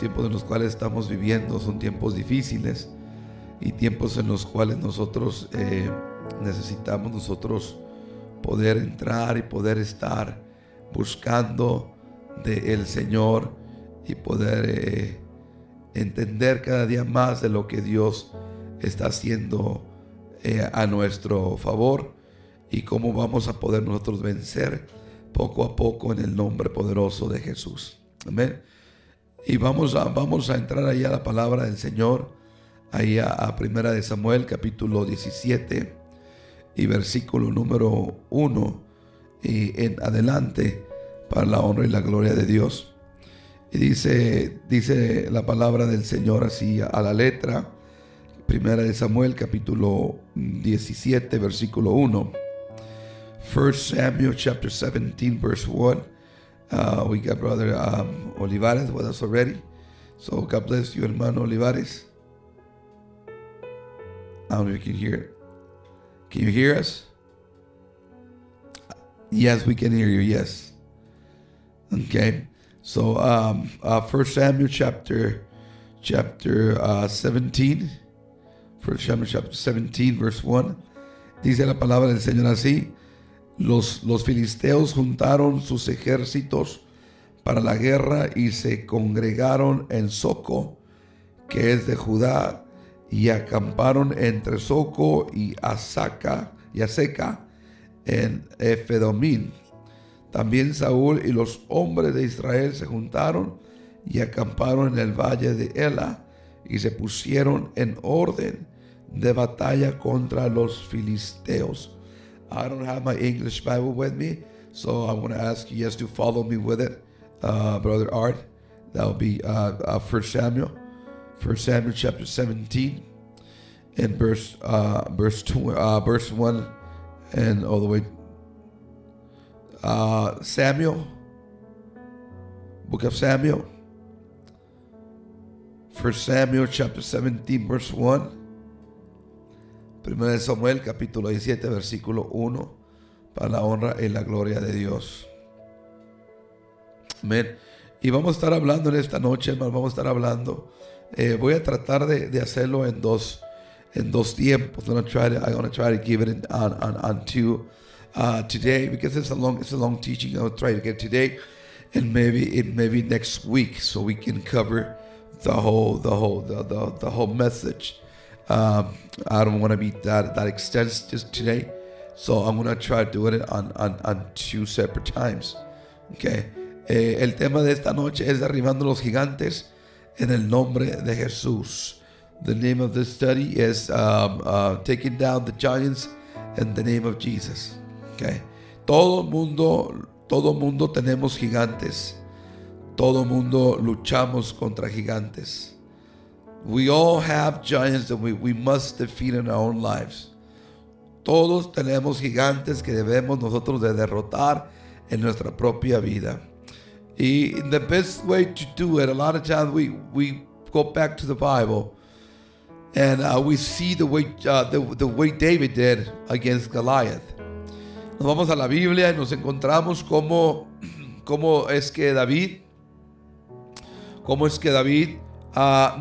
tiempos en los cuales estamos viviendo son tiempos difíciles y tiempos en los cuales nosotros eh, necesitamos nosotros poder entrar y poder estar buscando del Señor y poder eh, entender cada día más de lo que Dios está haciendo eh, a nuestro favor y cómo vamos a poder nosotros vencer poco a poco en el nombre poderoso de Jesús. Amén. Y vamos a, vamos a entrar ahí a la palabra del Señor, ahí a, Primera de Samuel, capítulo 17 y versículo número 1 y en adelante para la honra y la gloria de Dios. Y dice, dice la palabra del Señor así a la letra. Primera de Samuel, capítulo 17, versículo 1. First Samuel chapter 17, verse 1. Uh, we got brother um, Olivares with us already. So God bless you, hermano Olivares. I don't know if you can hear it. Can you hear us? Yes, we can hear you. Yes. Okay. So, um, uh, First Samuel chapter chapter uh, 17. First Samuel chapter 17, verse 1. Dice la palabra del Señor así. Los, filisteos juntaron sus ejércitos para la guerra y se congregaron en Soco, que es de Judá, y acamparon entre Soco y Asaca y Aseca en Efedomín. También Saúl y los hombres de Israel se juntaron y acamparon en el valle de Ela y se pusieron en orden de batalla contra los filisteos. I don't have my English Bible with me, so I want to ask you just to follow me with it, uh, Brother Art. That will be uh, uh, First Samuel, First Samuel chapter 17, and verse uh, verse two, verse one, and all the way. Samuel, Book of Samuel, First Samuel chapter 17, verse one. Primero de Samuel capítulo 17 versículo 1 para la honra y la gloria de Dios. Amén. Y vamos a estar hablando en esta noche, hermano, vamos a estar hablando. Eh, voy a tratar de, de, hacerlo en dos, en dos tiempos. I'm gonna try to, I'm gonna try to give it in, on, on, on two uh, today because it's a long, it's a long teaching. I'll try to get today and maybe it maybe next week so we can cover the whole, the whole, the, the, the whole message. Um, I don't want to be that that extensive just today, so I'm gonna try doing it on, on, on two separate times. Okay. Eh, el tema de esta noche es derribando los gigantes en el nombre de Jesús. The name of this study is um, uh, taking down the giants in the name of Jesus. Okay. Todo mundo, todo mundo tenemos gigantes. Todo mundo luchamos contra gigantes. We all have giants that we, must defeat in our own lives. Todos tenemos gigantes que debemos nosotros de derrotar en nuestra propia vida. Y the best way to do it, a lot of times we, we go back to the Bible and uh, we see the way, uh, the, the way David did against Goliath. Nos vamos a la Biblia y nos encontramos cómo, cómo es que David, cómo es que David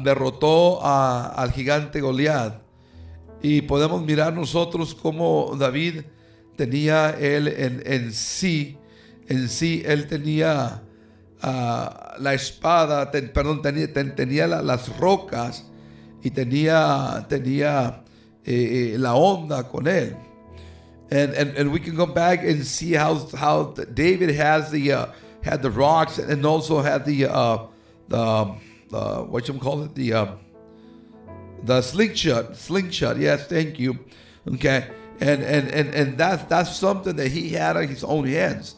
derrotó a, al gigante Goliat. Y podemos mirar nosotros cómo David tenía él en, en sí, en sí, él tenía uh, la espada, ten, perdón, tenía, ten, tenía la, las rocas y tenía, tenía eh, la onda con él. And, and, and we can go back and see how, how David has the, uh, had the rocks and also had the, uh, the, uh, what you call it, the uh, the slingshot, slingshot. Yes, thank you. Okay, and and and and that's that's something that he had on his own hands.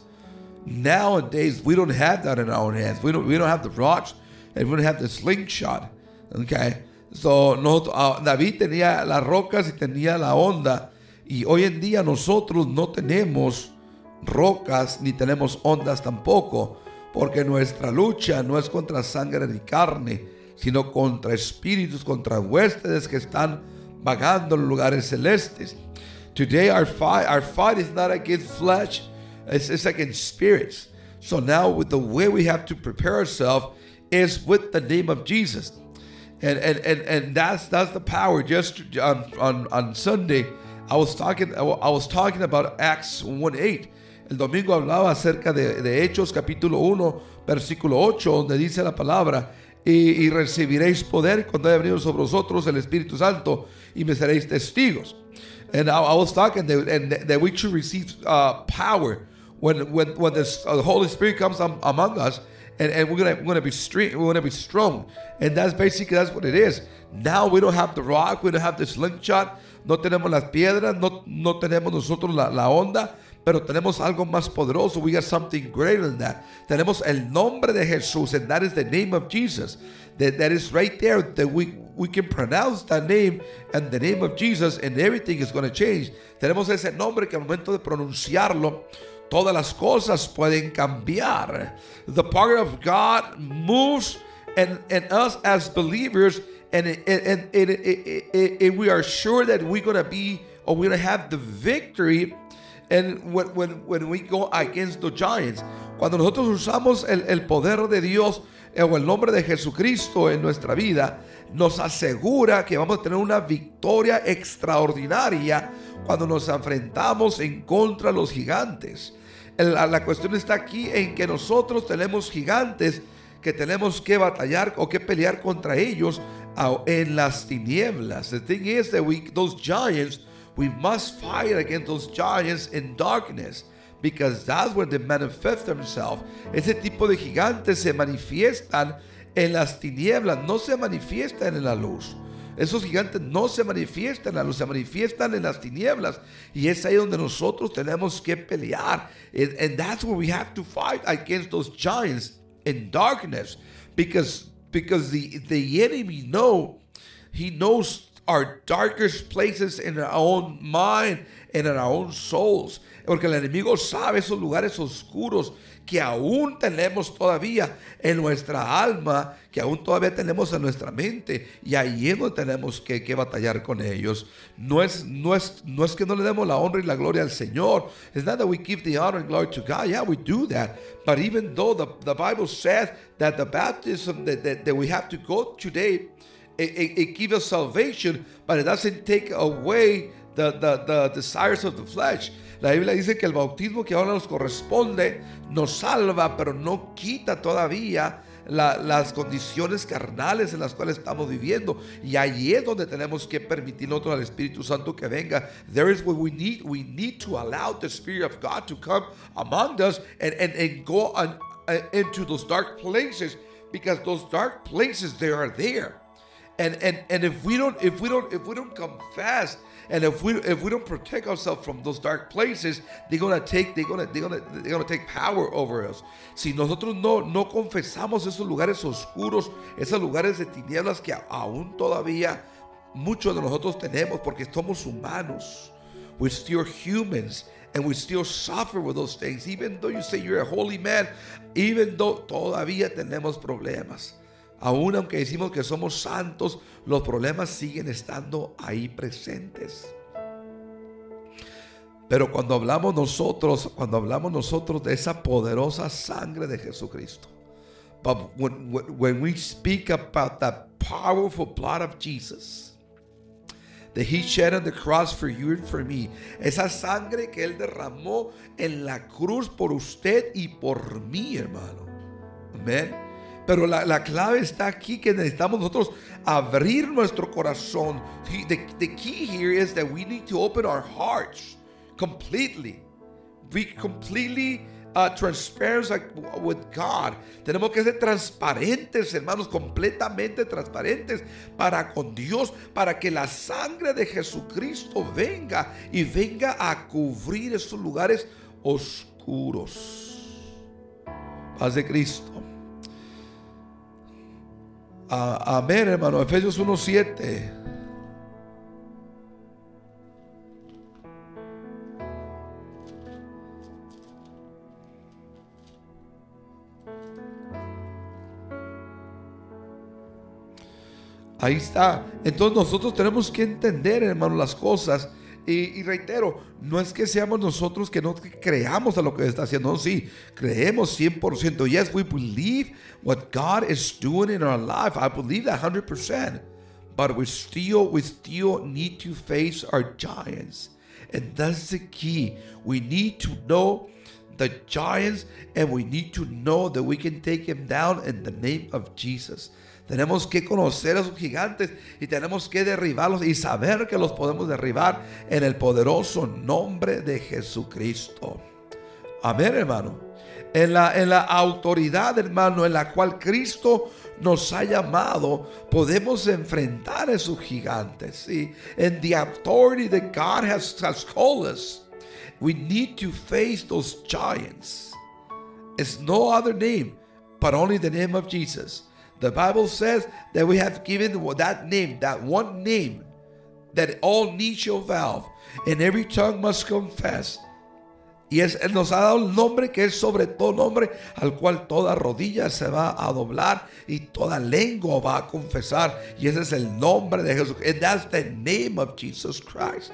Nowadays, we don't have that in our own hands. We don't we don't have the rocks, and we don't have the slingshot. Okay, so no, uh, David tenía las rocas y tenía la onda, y hoy en día nosotros no tenemos rocas ni tenemos ondas tampoco. Porque nuestra lucha no es contra sangre ni carne, sino contra espíritus, contra huéspedes que están vagando en lugares celestes. Today our fight, our fight is not against flesh, it's, it's against spirits. So now with the way we have to prepare ourselves is with the name of Jesus. And, and, and, and that's that's the power. Just on, on, on Sunday, I was talking I was talking about Acts 1 8. El domingo hablaba acerca de, de Hechos capítulo 1, versículo 8, donde dice la palabra, y, y recibiréis poder cuando haya venido sobre vosotros el Espíritu Santo y me seréis testigos. And I, I was talking that, and that we should receive uh, power when when when this, uh, the Holy Spirit comes um, among us, and, and we're gonna we're gonna be strong. We're be strong, and that's basically that's what it is. Now we don't have the rock, we don't have the slingshot, no tenemos las piedras, no no tenemos nosotros la, la onda, pero tenemos algo más poderoso. We got something greater than that. Tenemos el nombre de Jesús, and that is the name of Jesus. That, that is right there that we, we can pronounce that name and the name of Jesus and everything is going to change. Tenemos ese nombre que al momento de pronunciarlo, todas las cosas pueden cambiar. The power of God moves and, us as believers and, and, we are sure that we're going to be or we're going to have the victory when, we go against the giants. Cuando nosotros usamos el, poder de Dios o el nombre de Jesucristo en nuestra vida, nos asegura que vamos a tener una victoria extraordinaria cuando nos enfrentamos en contra de los gigantes. La, cuestión está aquí en que nosotros tenemos gigantes que tenemos que batallar o que pelear contra ellos en las tinieblas. The thing is that we, those giants, we must fight against those giants in darkness because that's where they manifest themselves. Ese tipo de gigantes se manifiestan en las tinieblas, no se manifiestan en la luz. Esos gigantes no se manifiestan en la luz, se manifiestan en las tinieblas. Y es ahí donde nosotros tenemos que pelear. And, and that's where we have to fight against those giants in darkness. Because, because the, the enemy know, he knows our darkest places in our own mind and in our own souls. Porque el enemigo sabe esos lugares oscuros que aún tenemos todavía en nuestra alma, que aún todavía tenemos en nuestra mente. Y ahí es donde tenemos que, que batallar con ellos. No es, no, es, no es que no le demos la honra y la gloria al Señor. It's not that we give the honor and glory to God. Yeah, we do that. But even though the, the Bible says that the baptism that, that, that we have to go today, it, it, it gives us salvation, but it doesn't take away the, the, the desires of the flesh. La Biblia dice que el bautismo que ahora nos corresponde nos salva, pero no quita todavía las condiciones carnales en las cuales estamos viviendo. Y ahí es donde tenemos que permitir al Espíritu Santo que venga. There is where we need, we need to allow the Spirit of God to come among us and, and, and go on, uh, into those dark places because those dark places they are there. And, and, and if we don't if we don't if we don't confess And if we if we don't protect ourselves from those dark places, they're gonna take they're gonna they're gonna they're gonna take power over us. Si nosotros no no confesamos esos lugares oscuros, esos lugares de tinieblas que aún todavía muchos de nosotros tenemos, porque somos humanos, we're still humans. And we still suffer with those things, even though you say you're a holy man, even though todavía tenemos problemas. Aún aunque decimos que somos santos, los problemas siguen estando ahí presentes. Pero cuando hablamos nosotros, cuando hablamos nosotros de esa poderosa sangre de Jesucristo, but when, when we speak about that powerful blood of Jesus, that he shed on the cross for you and for me, esa sangre que él derramó en la cruz por usted y por mí, hermano. Amén. Pero la, la, clave está aquí que necesitamos nosotros abrir nuestro corazón. The, the key here is that we need to open our hearts completely. Be completely uh, transparent with God. Tenemos que ser transparentes, hermanos, completamente transparentes para con Dios, para que la sangre de Jesucristo venga y venga a cubrir esos lugares oscuros. Paz de Cristo. Amén, hermano. Efesios 1.7. Ahí está. Entonces nosotros tenemos que entender, hermano, las cosas Y, y, reitero, no es que seamos nosotros que no creamos a lo que está haciendo. No, sí, creemos 100%. Yes, we believe what God is doing in our life. I believe that 100%. But we still, we still need to face our giants. And that's the key. We need to know the giants and we need to know that we can take them down in the name of Jesus. Tenemos que conocer a esos gigantes y tenemos que derribarlos y saber que los podemos derribar en el poderoso nombre de Jesucristo. Amén, hermano. En la, en la autoridad, hermano, en la cual Cristo nos ha llamado, podemos enfrentar a esos gigantes. ¿sí? En the authority that God has, has called us, we need to face those giants. It's no other name, but only the name of Jesus. The Bible says that we have given that name, that one name, that all knee shall bow, and every tongue must confess. Y es, Él nos ha dado el nombre que es sobre todo nombre, al cual toda rodilla se va a doblar y toda lengua va a confesar. Y ese es el nombre de Jesús. And that's the name of Jesus Christ.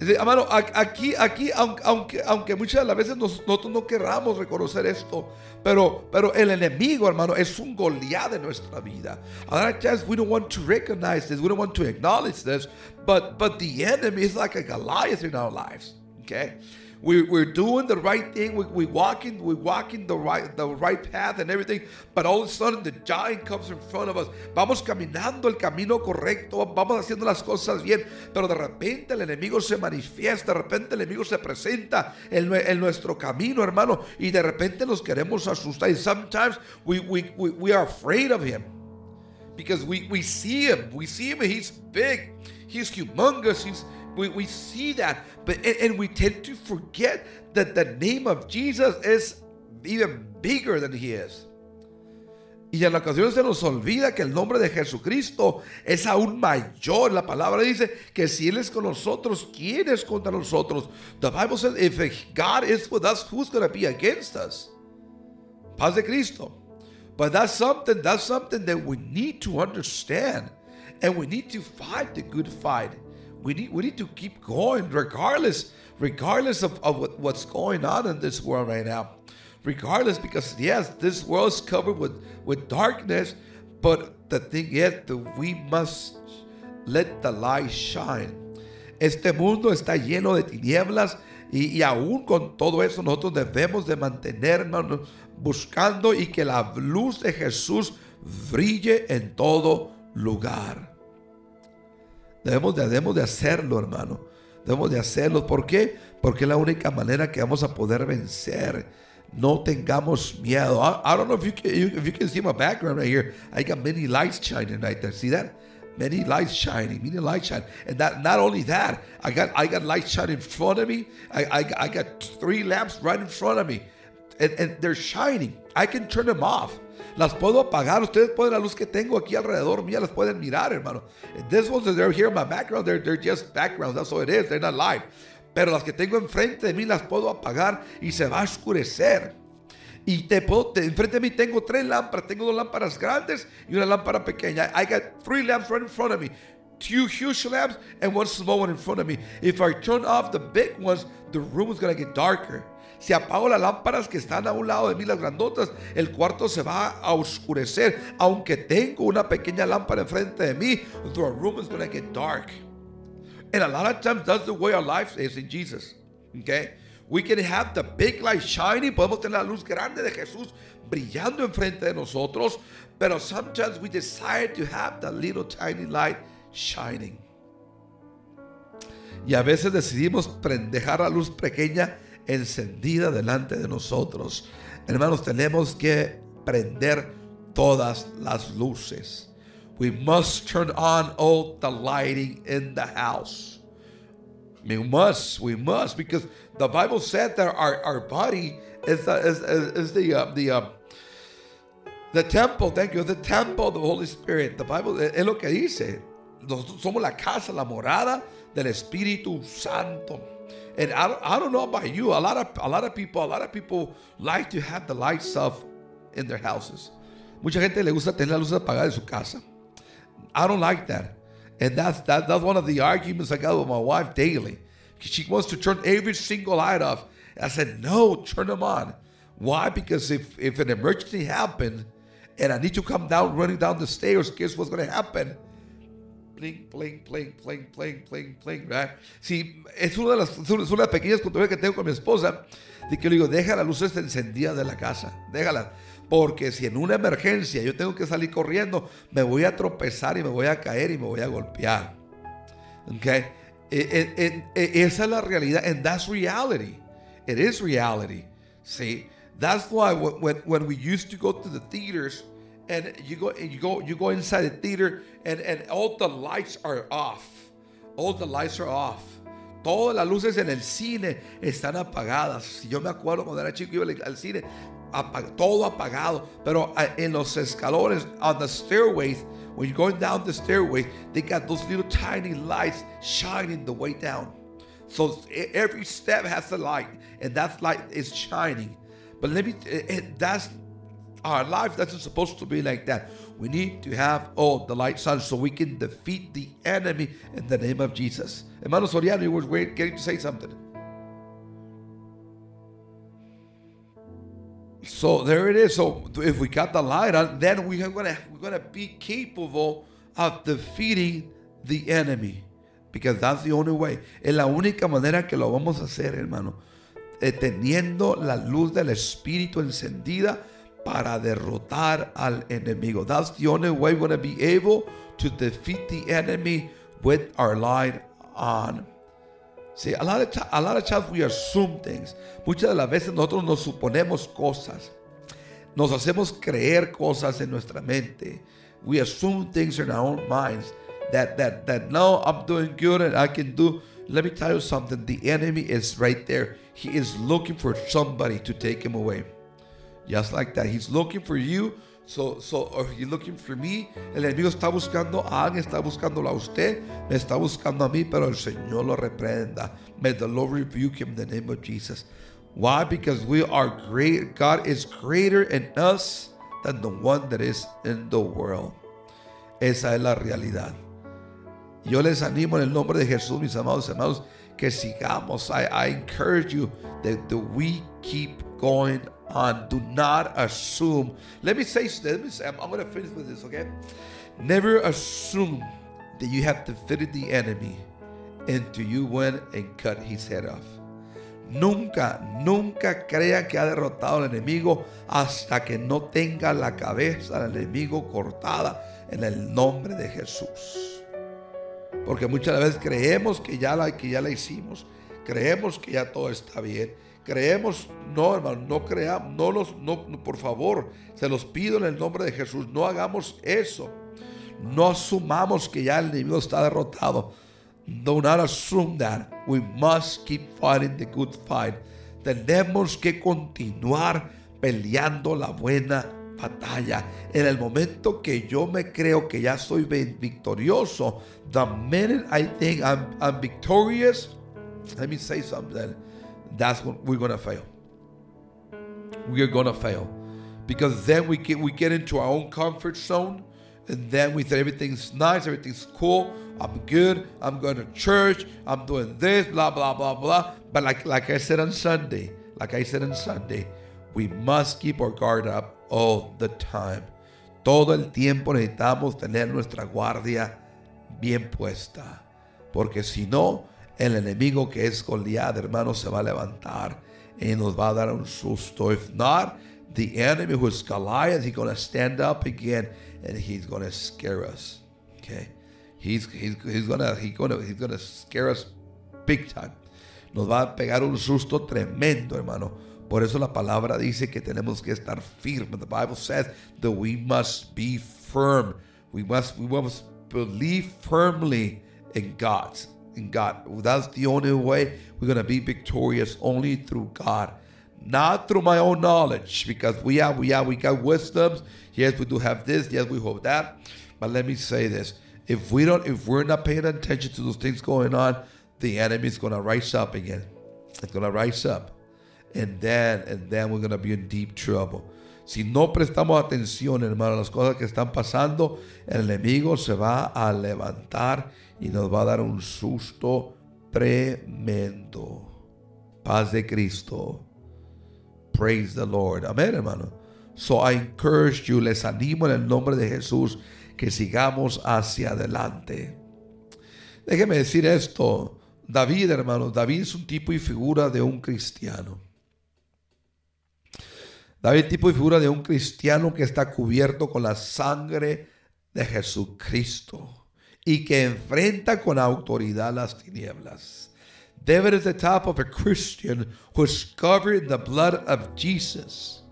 Hermano, aquí, aquí, aunque, aunque muchas de las veces nosotros no querramos reconocer esto, pero, pero el enemigo, hermano, es un Goliat de nuestra vida. A lot of times we don't want to recognize this, we don't want to acknowledge this, but, but the enemy is like a Goliath in our lives. Okay? We, we're doing the right thing. We, walking, we walking the right, the right path and everything. But all of a sudden the giant comes in front of us. Vamos caminando el camino correcto. Vamos haciendo las cosas bien. Pero de repente el enemigo se manifiesta. De repente el enemigo se presenta en, nuestro camino, hermano. Y de repente nos queremos asustar. And sometimes we, we, we, we are afraid of him. Because we, we see him. We see him. He's big. He's humongous. He's we, we see that, but and, and we tend to forget that the name of Jesus is even bigger than he is. Y en ocasión se nos olvida que el nombre de Jesucristo es aún mayor. La palabra dice que si Él es con nosotros, ¿quién es contra nosotros? The Bible says, if God is with us, who's going to be against us? Paz de Cristo. But that's something, that's something that we need to understand. And we need to fight the good fight we need we need to keep going regardless regardless of, of what, what's going on in this world right now. Regardless because yes this world is covered with with darkness but the thing is that we must let the light shine. Este mundo está lleno de tinieblas y, y aún con todo eso nosotros debemos de mantenernos buscando y que la luz de Jesús brille en todo lugar Debemos de, debemos de hacerlo, hermano. Debemos de hacerlo. ¿Por qué? Porque es la única manera que vamos a poder vencer. No tengamos miedo. I, I don't know if you, can, if you can see my background right here. I got many lights shining right there. See that? Many lights shining, many lights shining. And that, not only that, I got I got lights shining in front of me. I, I, I got three lamps right in front of me. And, they're shining. I can turn them off. Las puedo apagar. Ustedes pueden la luz que tengo aquí alrededor mía, las pueden mirar, hermano. This ones they're here in my background, they're, they're just backgrounds. That's all it is. They're not live. Pero las que tengo enfrente de mí las puedo apagar y se va a oscurecer. Y te puedo, te, enfrente de mí tengo tres lámparas. Tengo dos lámparas grandes y una lámpara pequeña. I got three lamps right in front of me. Two huge lamps and one small one in front of me. If I turn off the big ones, the room is going to get darker. Si apago las lámparas que están a un lado de mí, las grandotas, el cuarto se va a oscurecer. Aunque tengo una pequeña lámpara enfrente de mí, the room is going to get dark. And a lot of times that's the way our life is in Jesus. Okay? We can have the big light shining, podemos tener la luz grande de Jesús brillando enfrente de nosotros, pero sometimes we decide to have the little tiny light shining. Y a veces decidimos dejar la luz pequeña encendida delante de nosotros. Hermanos, tenemos que prender todas las luces. We must turn on all the lighting in the house. We must, we must, because the Bible said that our, our body is, the, the, uh, the, uh, the temple, thank you, the temple of the Holy Spirit. The Bible es lo que dice. Nosotros somos la casa, la morada del Espíritu Santo. And I don't, I don't know about you. A lot of a lot of people, a lot of people like to have the lights off in their houses. Mucha gente le gusta tener la luz apagada en su casa. I don't like that. And that's that, that's one of the arguments I got with my wife daily. She wants to turn every single light off. I said, no, turn them on. Why? Because if, if an emergency happened and I need to come down running down the stairs, guess what's going to happen? Blink, blink, blink, blink, blink, blink, blink, right? Sí, es una de las, es una de las pequeñas controversias que tengo con mi esposa, de que le digo, deja las luces encendidas de la casa, déjalas. Porque si en una emergencia yo tengo que salir corriendo, me voy a tropezar y me voy a caer y me voy a golpear. Okay? It, it, it, esa es la realidad, and that's reality. It is reality. See, that's why when, when we used to go to the theaters, and you go you go you go inside the theater, and and all the lights are off. All the lights are off. Todas las luces en el cine están apagadas. Yo me acuerdo cuando era chico iba al cine, apag todo apagado, pero ah, en los escalones, on the stairways, when you're going down the stairway, they got those little tiny lights shining the way down. So every step has a light, and that light is shining. But let me, eh, eh, that's our life doesn't supposed to be like that. We need to have all the light on so we can defeat the enemy in the name of Jesus. Hermano Soriano, you were getting to say something. So there it is. So if we got the light on, then we are gonna we're gonna be capable of defeating the enemy. Because that's the only way. Es la única manera que lo vamos a hacer, hermano. Eh, teniendo la luz del Espíritu encendida para derrotar al enemigo. That's the only way we're going to be able to defeat the enemy with our light on. See, a lot, of a lot of times we assume things. Muchas de las veces nosotros nos suponemos cosas. Nos hacemos creer cosas en nuestra mente. We assume things in our own minds that that that no, I'm doing good and I can do. Let me tell you something. The enemy is right there. He is looking for somebody to take him away. Just like that. He's looking for you. So, so, or he's looking for me. El enemigo está buscando a alguien, está buscándolo a usted, me está buscando a mí, pero el Señor lo reprenda. May the Lord rebuke him in the name of Jesus. Why? Because we are great. God is greater in us than the one that is in the world. Esa es la realidad. Yo les animo en el nombre de Jesús, mis amados hermanos, que sigamos. I, I encourage you that, that we keep going on. Do not assume. Let me say, let me say I'm, going to finish with this, okay? Never assume that you have defeated the enemy until you went and cut his head off. Nunca, nunca crea que ha derrotado al enemigo hasta que no tenga la cabeza del enemigo cortada en el nombre de Jesús. Porque muchas veces creemos que ya la hicimos, creemos que ya todo está bien, creemos, no hermano, no creamos, no los, no, por favor, se los pido en el nombre de Jesús, no hagamos eso. No asumamos que ya el enemigo está derrotado. Do not assume that. We must keep fighting the good fight. Tenemos que continuar peleando la buena batalla. En el momento que yo me creo que ya soy victorioso, the minute I think I'm, I'm victorious, let me say something. That's when we're gonna fail. We are gonna fail because then we get we get into our own comfort zone, and then we say everything's nice, everything's cool. I'm good. I'm going to church. I'm doing this, blah blah blah blah. But like like I said on Sunday, like I said on Sunday, we must keep our guard up all the time. Todo el tiempo necesitamos tener nuestra guardia bien puesta. Porque si no, el enemigo que es Goliat, hermano, se va a levantar y nos va a dar un susto. If not, the enemy who is Goliath, he's going to stand up again and he's going to scare us. Okay? He's, he's, he's, gonna, he's, gonna, he's scare us big time. Nos va a pegar un susto tremendo, hermano. Por eso la palabra dice que tenemos que estar firmes. The Bible says that we must be firm. We must, we must believe firmly in God. In God. That's the only way we're going to be victorious, only through God. Not through my own knowledge, because we have, we have, we got wisdoms. Yes, we do have this. Yes, we have that. But let me say this: if we don't, if we're not paying attention to those things going on, the enemy is going to rise up again. It's going to rise up, and then, and then we're going to be in deep trouble. Si no prestamos atención, hermano, a las cosas que están pasando, el enemigo se va a levantar y nos va a dar un susto tremendo. Paz de Cristo. Praise the Lord. Amén, hermano. So I encourage you, les animo en el nombre de Jesús que sigamos hacia adelante. Déjeme decir esto. David, hermano, David es un tipo y figura de un cristiano. David tipo y figura de un cristiano que está cubierto con la sangre de Jesucristo y que enfrenta con autoridad las tinieblas. David is the type of a Christian who is covered in the blood of Jesus.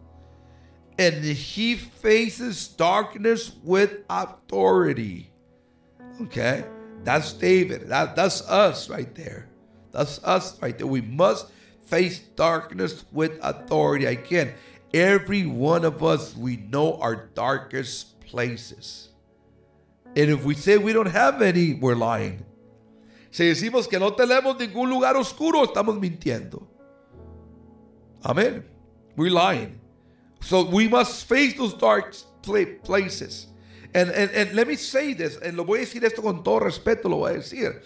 And he faces darkness with authority. Okay? That's David. That, that's us right there. That's us right there. We must face darkness with authority. Again, every one of us, we know our darkest places. And if we say we don't have any, we're lying. Si decimos que no tenemos ningún lugar oscuro, estamos mintiendo. Amen. We're lying. So we must face those dark places. And, and, and let me say this, and lo voy a decir esto con todo respeto, lo voy a decir.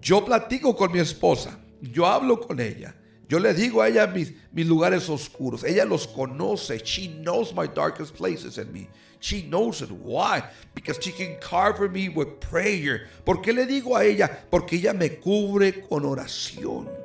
Yo platico con mi esposa, yo hablo con ella. Yo le digo a ella mis, mis lugares oscuros. Ella los conoce. She knows my darkest places in me. She knows it. Why? Because she can cover me with prayer. ¿Por qué le digo a ella? Porque ella me cubre con oración.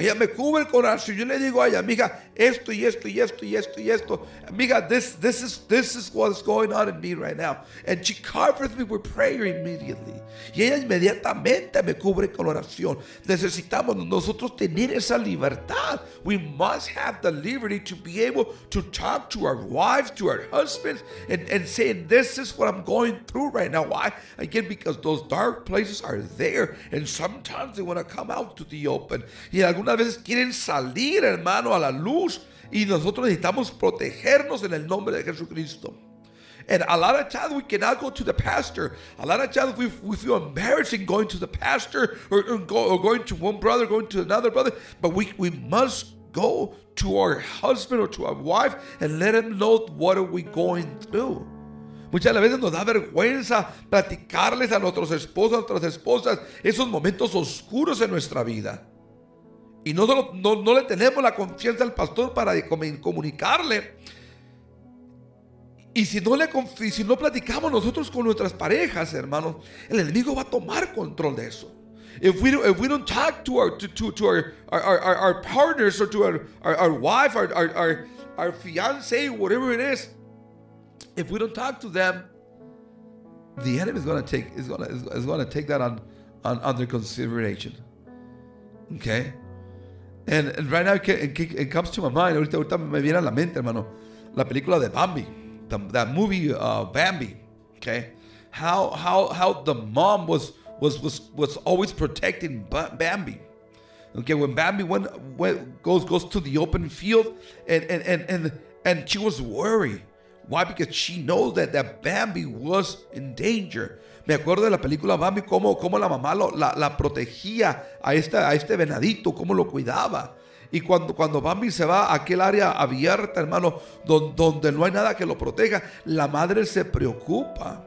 Ella me cubre con oración. Yo le digo a ella, amiga, esto y esto y esto y esto y esto. Amiga, this, this, is, this is what's going on in me right now. And she covers me with prayer immediately. Y ella inmediatamente me cubre con oración. Necesitamos nosotros tener esa libertad. We must have the liberty to be able to talk to our wives, to our husbands, and, and say, this is what I'm going through right now. Why? Again, because those dark places are there. And sometimes they want to come out to the open. Y algunas veces quieren salir, hermano, a la luz. Y nosotros necesitamos protegernos en el nombre de Jesucristo. And a lot of times we cannot go to the pastor. A lot of times we, we feel embarrassed in going to the pastor or, or, go, or going to one brother, going to another brother. But we, we must go to our husband or to our wife and let him know what are we going through. Muchas veces nos da vergüenza platicarles a nuestros esposos, a nuestras esposas, esos momentos oscuros en nuestra vida. Y no, no, no le tenemos la confianza al pastor para comunicarle. Y si no, le, si no platicamos nosotros con nuestras parejas, hermanos, el enemigo va a tomar control de eso. If we, if we don't talk to our, to, to, to our, our, our, our, partners or to our, our, our wife, our, our, our, our fiance, whatever it is, if we don't talk to them, the enemy is going to take is to is going to take that on, on under consideration. Okay? And, and right now it, it, comes to my mind, ahorita, ahorita me viene a la mente, hermano, la película de Bambi, the, that movie uh, Bambi, okay? How, how, how the mom was, was, was, was always protecting Bambi. Okay, when Bambi went, went, goes, goes to the open field and, and, and, and, and she was worried. Why? Because she knows that, that Bambi was in danger. Me acuerdo de la película Bambi, cómo, cómo la mamá lo, la, la, protegía a, esta, a este venadito, cómo lo cuidaba. Y cuando, cuando Bambi se va a aquel área abierta, hermano, donde, donde no hay nada que lo proteja, la madre se preocupa.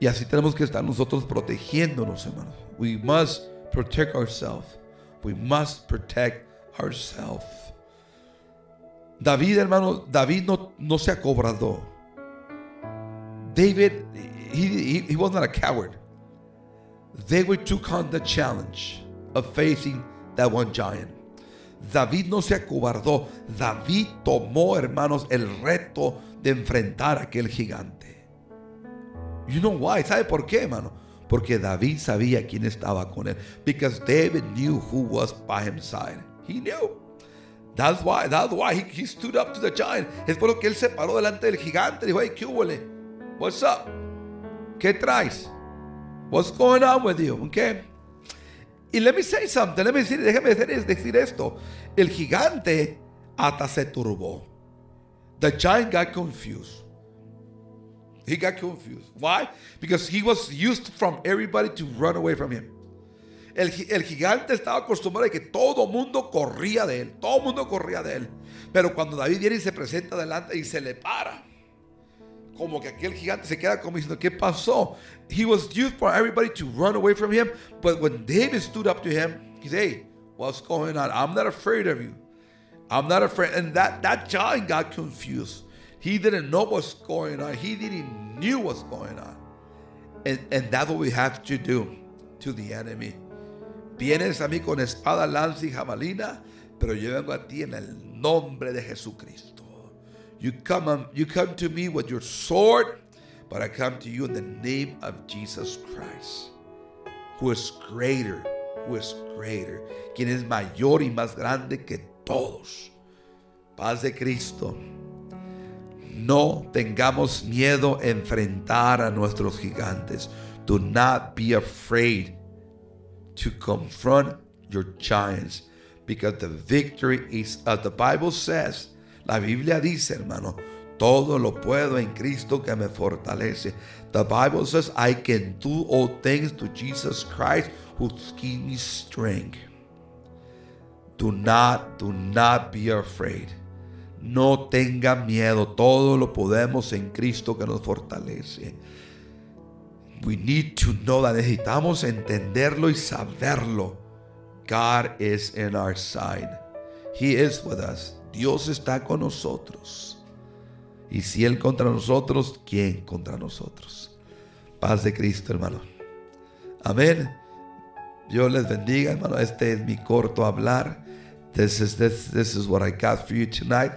Y así tenemos que estar nosotros protegiéndonos, hermano. We must protect ourselves. We must protect ourselves. David, hermano, David no, no se acobradó. David, he, he, he was not a coward. David took on the challenge of facing that one giant. David no se acobardó. David tomó, hermanos, el reto de enfrentar a aquel gigante. You know why? ¿Sabe por qué, hermano? Porque David sabía quién estaba con él. Because David knew who was by his side. He knew. That's why, that's why he, he stood up to the giant. Es por lo que él se paró delante del gigante. Dijo, hey, ¿qué hubo? What's up? ¿Qué traes? What's going on with you? Okay. Y let me say something. Let me decir, déjame decir esto. El gigante hasta se turbó. The giant got confused. He got confused. Why? Because he was used from everybody to run away from him. El, gigante estaba acostumbrado a que todo mundo corría de él. Todo mundo corría de él. Pero cuando David viene y se presenta delante y se le para. Como que aquel gigante se queda como diciendo, ¿qué pasó? He was used for everybody to run away from him. But when David stood up to him, he said, hey, what's going on? I'm not afraid of you. I'm not afraid. And that, that giant got confused. He didn't know what's going on. He didn't knew what's going on. And, and that's what we have to do to the enemy. Vienes a mí con espada, lanza y jabalina, pero yo vengo a ti en el nombre de Jesucristo. You come, you come to me with your sword, but I come to you in the name of Jesus Christ, who is greater, who is greater, quien es mayor y más grande que todos. Paz de Cristo. No tengamos miedo a enfrentar a nuestros gigantes. Do not be afraid to confront your giants because the victory is, as the Bible says, la Biblia dice, hermano, todo lo puedo en Cristo que me fortalece. The Bible says, I can do all things to Jesus Christ who gives me strength. Do not, do not be afraid. No tenga miedo, todo lo podemos en Cristo que nos fortalece. We need to know that necesitamos entenderlo y saberlo. God is in our side. He is with us. Dios está con nosotros. Y si Él contra nosotros, ¿quién contra nosotros? Paz de Cristo, hermano. Amén. Dios les bendiga, hermano. Este es mi corto hablar. This is this this is what I got for you tonight.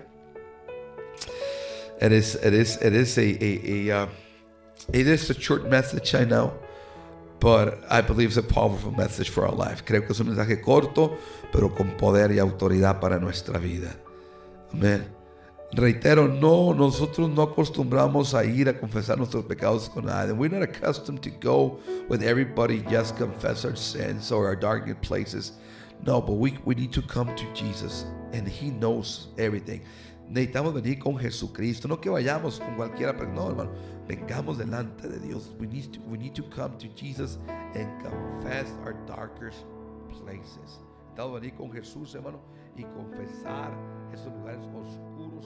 It is it is it is a a, a uh, it is a short message, I know, but I believe it's a powerful message for our life. Creo que es un mensaje corto, pero con poder y autoridad para nuestra vida. Amén. Reitero, no, nosotros no acostumbramos a ir a confesar nuestros pecados con nadie. We're not accustomed to go with everybody just confess our sins or our darkest places. No, but we, we need to come to Jesus and He knows everything. Necesitamos venir con Jesucristo, no que vayamos con cualquiera, pero no, hermano. Vengamos delante de Dios. We need to, come to Jesus and confess our darkest places. Necesitamos venir con Jesús, hermano, y confesar esos lugares oscuros